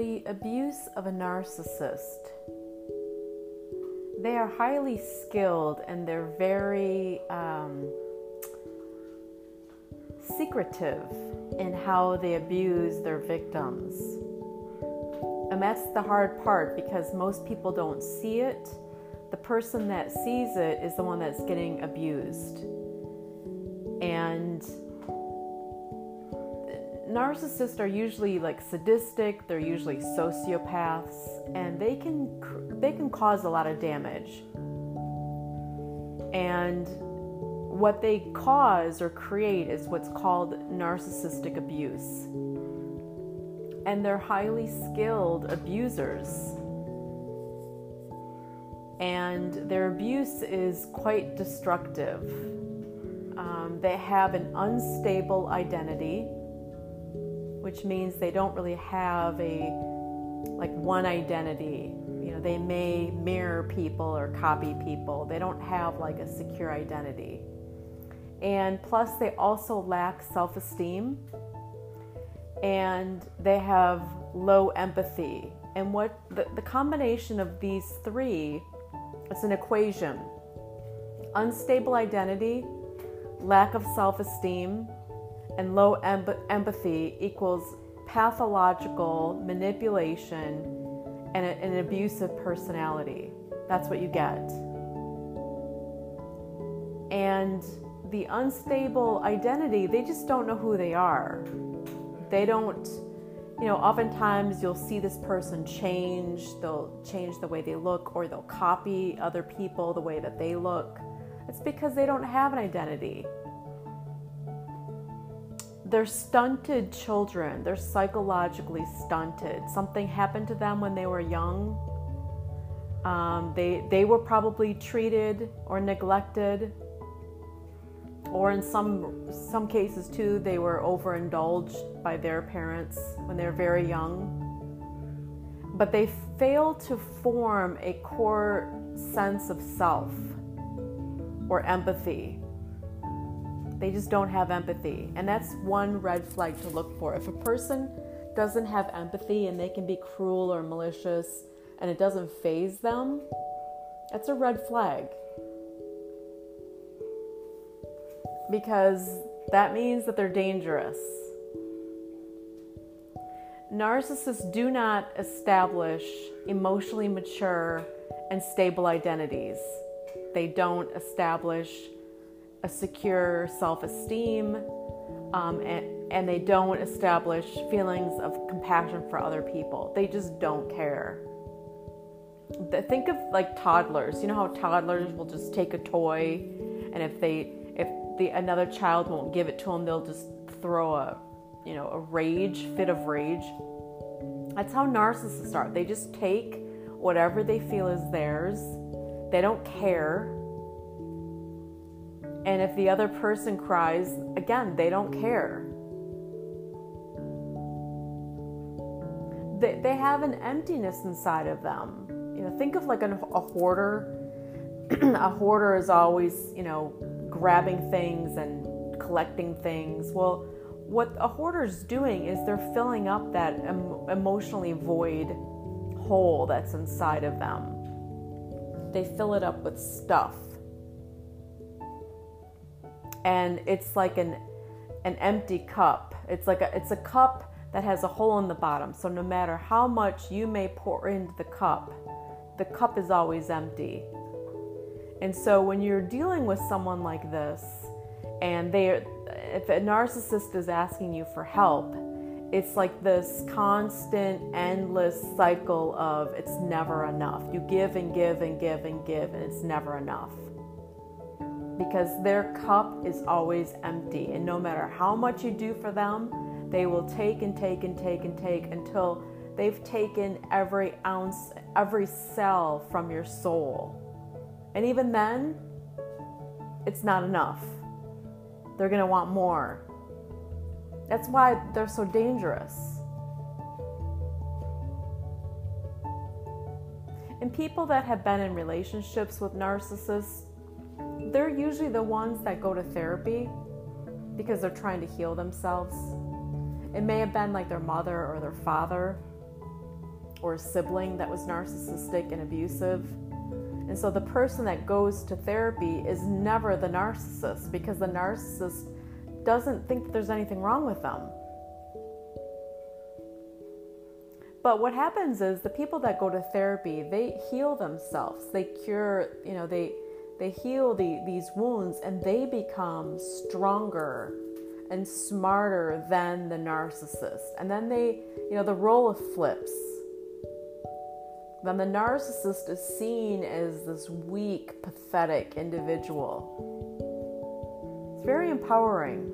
the abuse of a narcissist. They are highly skilled and they're very um, secretive in how they abuse their victims. And that's the hard part because most people don't see it. The person that sees it is the one that's getting abused. And narcissists are usually like sadistic, they're usually sociopaths, and they can they can cause a lot of damage. And what they cause or create is what's called narcissistic abuse. And they're highly skilled abusers. And their abuse is quite destructive. Um, they have an unstable identity which means they don't really have a like one identity. You know, they may mirror people or copy people. They don't have like a secure identity. And plus they also lack self-esteem and they have low empathy. And what the, the combination of these three, it's an equation. Unstable identity, lack of self-esteem, and low em- empathy equals pathological manipulation and a, an abusive personality. That's what you get. And the unstable identity, they just don't know who they are. They don't, you know, oftentimes you'll see this person change. They'll change the way they look or they'll copy other people the way that they look. It's because they don't have an identity they're stunted children. They're psychologically stunted. Something happened to them when they were young. Um, they they were probably treated or neglected, or in some some cases too, they were overindulged by their parents when they were very young. But they fail to form a core sense of self or empathy they just don't have empathy. And that's one red flag to look for. If a person doesn't have empathy and they can be cruel or malicious and it doesn't faze them, that's a red flag. Because that means that they're dangerous. Narcissists do not establish emotionally mature and stable identities. They don't establish a secure self esteem, um, and, and they don't establish feelings of compassion for other people. They just don't care. Think of like toddlers. You know how toddlers will just take a toy, and if they if the another child won't give it to them, they'll just throw a you know a rage fit of rage. That's how narcissists are. They just take whatever they feel is theirs. They don't care and if the other person cries, again, they don't care. They, they have an emptiness inside of them. You know, think of like an, a hoarder. a hoarder is always, you know, grabbing things and collecting things. Well, what a hoarder's doing is they're filling up that em- emotionally void hole that's inside of them. They fill it up with stuff and it's like an an empty cup. It's like a it's a cup that has a hole in the bottom. So no matter how much you may pour into the cup, the cup is always empty. And so when you're dealing with someone like this and they if a narcissist is asking you for help, it's like this constant endless cycle of it's never enough. You give and give and give and give and it's never enough because their cup is always empty. And no matter how much you do for them, they will take and take and take and take until they've taken every ounce, every cell from your soul. And even then, it's not enough. They're going to want more. That's why they're so dangerous. And people that have been in relationships with narcissists they're usually the ones that go to therapy because they're trying to heal themselves. It may have been like their mother or their father. or a sibling that was narcissistic and abusive. And so the person that goes to therapy is never the narcissist because the narcissist doesn't think that there's anything wrong with them. But what happens is the people that go to therapy, they heal themselves. They cure, you know, they they heal the, these wounds and they become stronger and smarter than the narcissist. And then they, you know, the role flips. Then the narcissist is seen as this weak, pathetic individual. It's very empowering.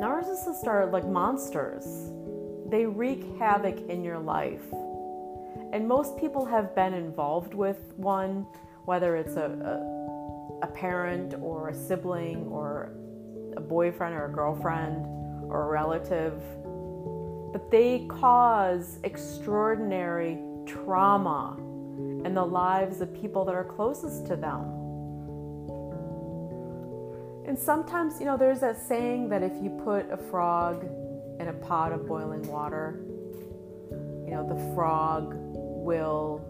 Narcissists are like monsters. They wreak havoc in your life. And most people have been involved with one, whether it's a, a, a parent or a sibling or a boyfriend or a girlfriend or a relative. But they cause extraordinary trauma in the lives of people that are closest to them. And sometimes, you know, there's that saying that if you put a frog in a pot of boiling water, you know, the frog will,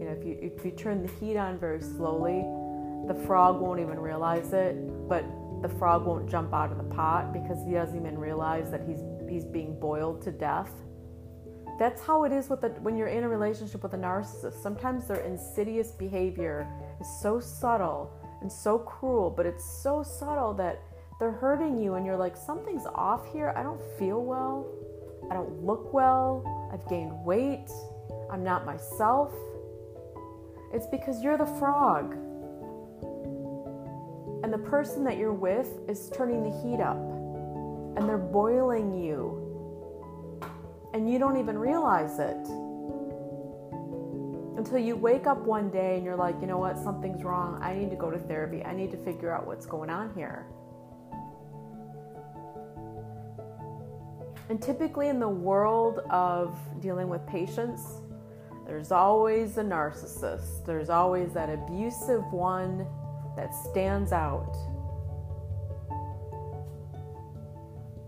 you know, if you if you turn the heat on very slowly, the frog won't even realize it, but the frog won't jump out of the pot because he doesn't even realize that he's he's being boiled to death. That's how it is with the, when you're in a relationship with a narcissist. Sometimes their insidious behavior is so subtle and so cruel, but it's so subtle that they're hurting you and you're like, something's off here. I don't feel well. I don't look well. I've gained weight. I'm not myself. It's because you're the frog. And the person that you're with is turning the heat up and they're boiling you. And you don't even realize it until you wake up one day and you're like, you know what, something's wrong. I need to go to therapy. I need to figure out what's going on here. And typically, in the world of dealing with patients, there's always a narcissist, there's always that abusive one that stands out.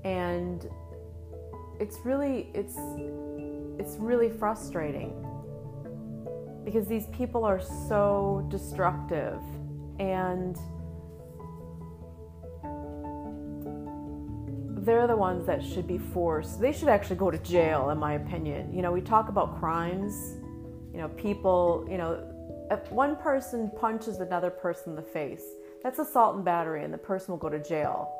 And it's really it's it's really frustrating because these people are so destructive and they're the ones that should be forced. They should actually go to jail, in my opinion. You know, we talk about crimes, you know, people, you know, if one person punches another person in the face, that's assault and battery, and the person will go to jail.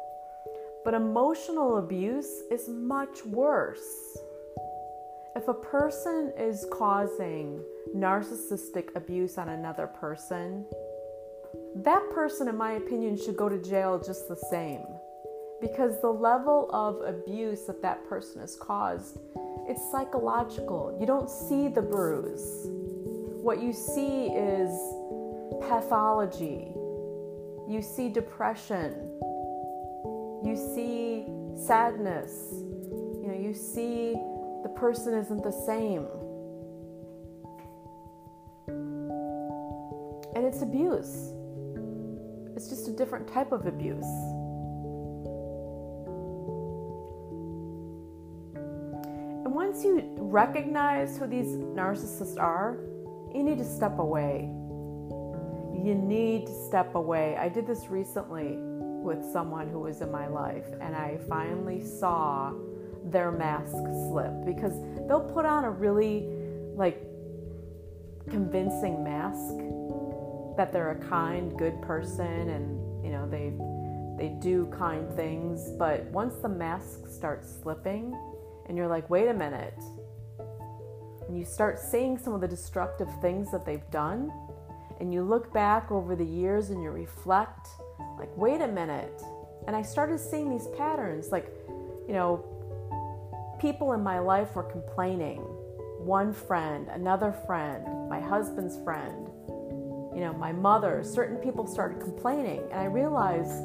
But emotional abuse is much worse. If a person is causing narcissistic abuse on another person, that person, in my opinion, should go to jail just the same because the level of abuse that that person has caused it's psychological. You don't see the bruise. What you see is pathology. You see depression. You see sadness. You know you see the person isn't the same. And it's abuse. It's just a different type of abuse once you recognize who these narcissists are, you need to step away. You need to step away. I did this recently with someone who was in my life, and I finally saw their mask slip because they'll put on a really like convincing mask that they're a kind, good person and you know they they do kind things, but once the mask starts slipping, and you're like, wait a minute. And you start seeing some of the destructive things that they've done, and you look back over the years and you reflect, like, wait a minute. And I started seeing these patterns, like, you know, people in my life were complaining. One friend, another friend, my husband's friend, you know, my mother, certain people started complaining, and I realized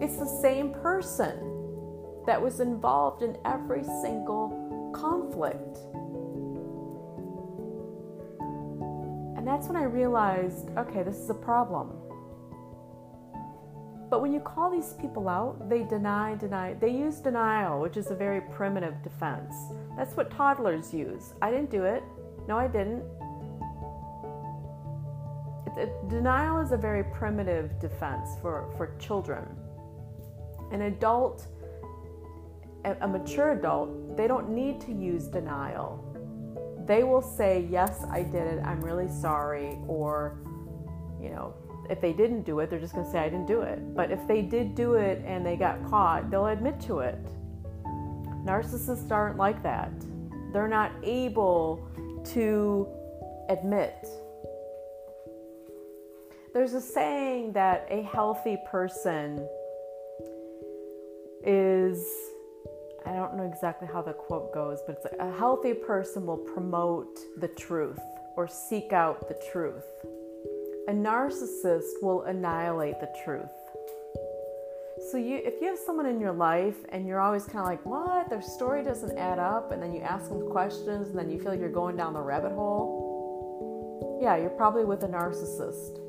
it's the same person that was involved in every single conflict. And that's when I realized okay, this is a problem. But when you call these people out, they deny, deny. They use denial, which is a very primitive defense. That's what toddlers use. I didn't do it. No, I didn't. It, it, denial is a very primitive defense for, for children. An adult, a, mature adult, they don't need to use denial. They will say, Yes, I did it. I'm really sorry. Or, you know, if they didn't do it, they're just going to say, I didn't do it. But if they did do it and they got caught, they'll admit to it. Narcissists aren't like that. They're not able to admit. There's a saying that a healthy person is, I don't know exactly how the quote goes, but it's like a healthy person will promote the truth or seek out the truth a narcissist will annihilate the truth. So you if you have someone in your life and you're always kind of like, "What? Their story doesn't add up." And then you ask them questions and then you feel like you're going down the rabbit hole. Yeah, you're probably with a narcissist.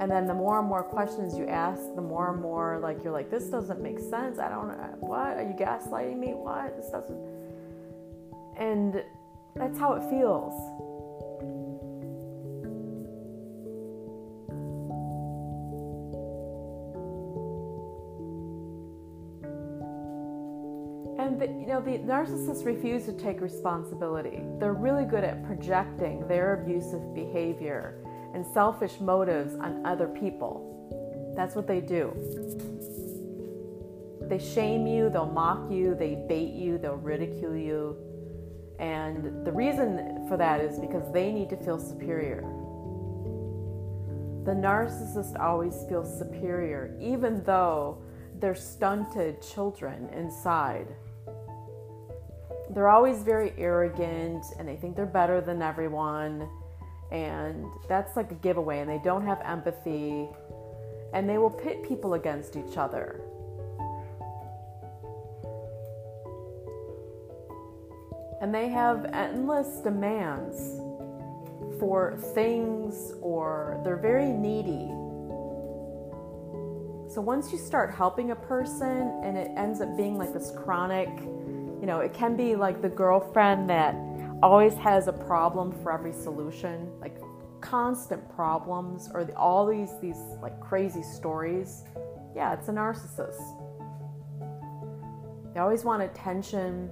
And then the more and more questions you ask, the more and more like you're like, "This doesn't make sense. I don't know. What? Are you gaslighting me? What? This doesn't." And that's how it feels. And the, you know, the narcissists refuse to take responsibility. They're really good at projecting their abusive behavior and selfish motives on other people. That's what they do. They shame you, they'll mock you, they bait you, they'll ridicule you. And the reason for that is because they need to feel superior. The narcissist always feels superior, even though they're stunted children inside they're always very arrogant and they think they're better than everyone. And that's like a giveaway. And they don't have empathy. And they will pit people against each other. And they have endless demands for things, or they're very needy. So once you start helping a person and it ends up being like this chronic you know, it can be like the girlfriend that always has a problem for every solution, like constant problems or the, all these these like crazy stories. Yeah, it's a narcissist. They always want attention,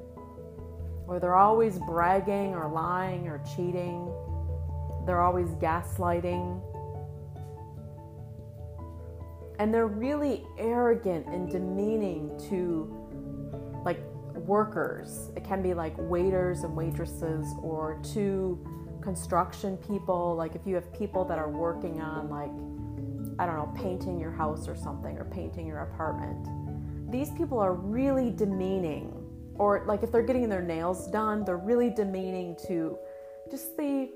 or they're always bragging or lying or cheating. They're always gaslighting. And they're really arrogant and demeaning to workers. It can be like waiters and waitresses or to construction people. Like if you have people that are working on, like, I don't know, painting your house or something or painting your apartment. These people are really demeaning. Or like if they're getting their nails done, they're really demeaning to just the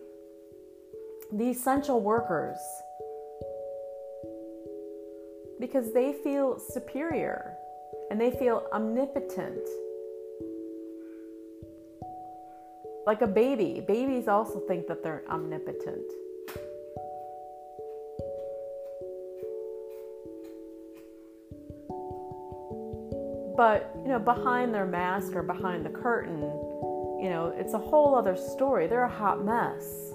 the essential workers because they feel superior and they feel omnipotent Like a baby. Babies also think that they're omnipotent. But, you know, behind their mask or behind the curtain, you know, it's a whole other story. They're a hot mess.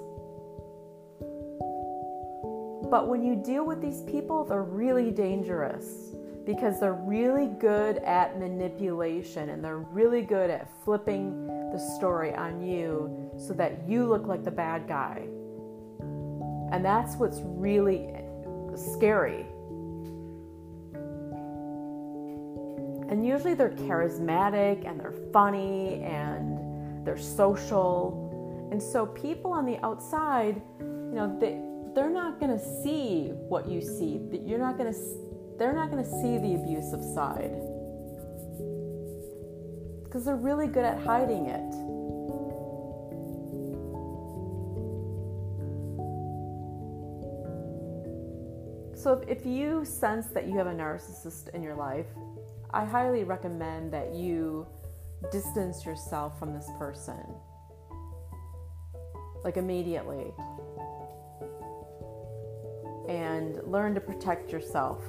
But when you deal with these people, they're really dangerous because they're really good at manipulation and they're really good at flipping the story on you so that you look like the bad guy. And that's what's really scary. And usually they're charismatic and they're funny and they're social. And so people on the outside, you know, they they're not going to see what you see. You're not going to they're not going to see the abusive side because they're really good at hiding it. So, if, if you sense that you have a narcissist in your life, I highly recommend that you distance yourself from this person. Like immediately. and learn to protect yourself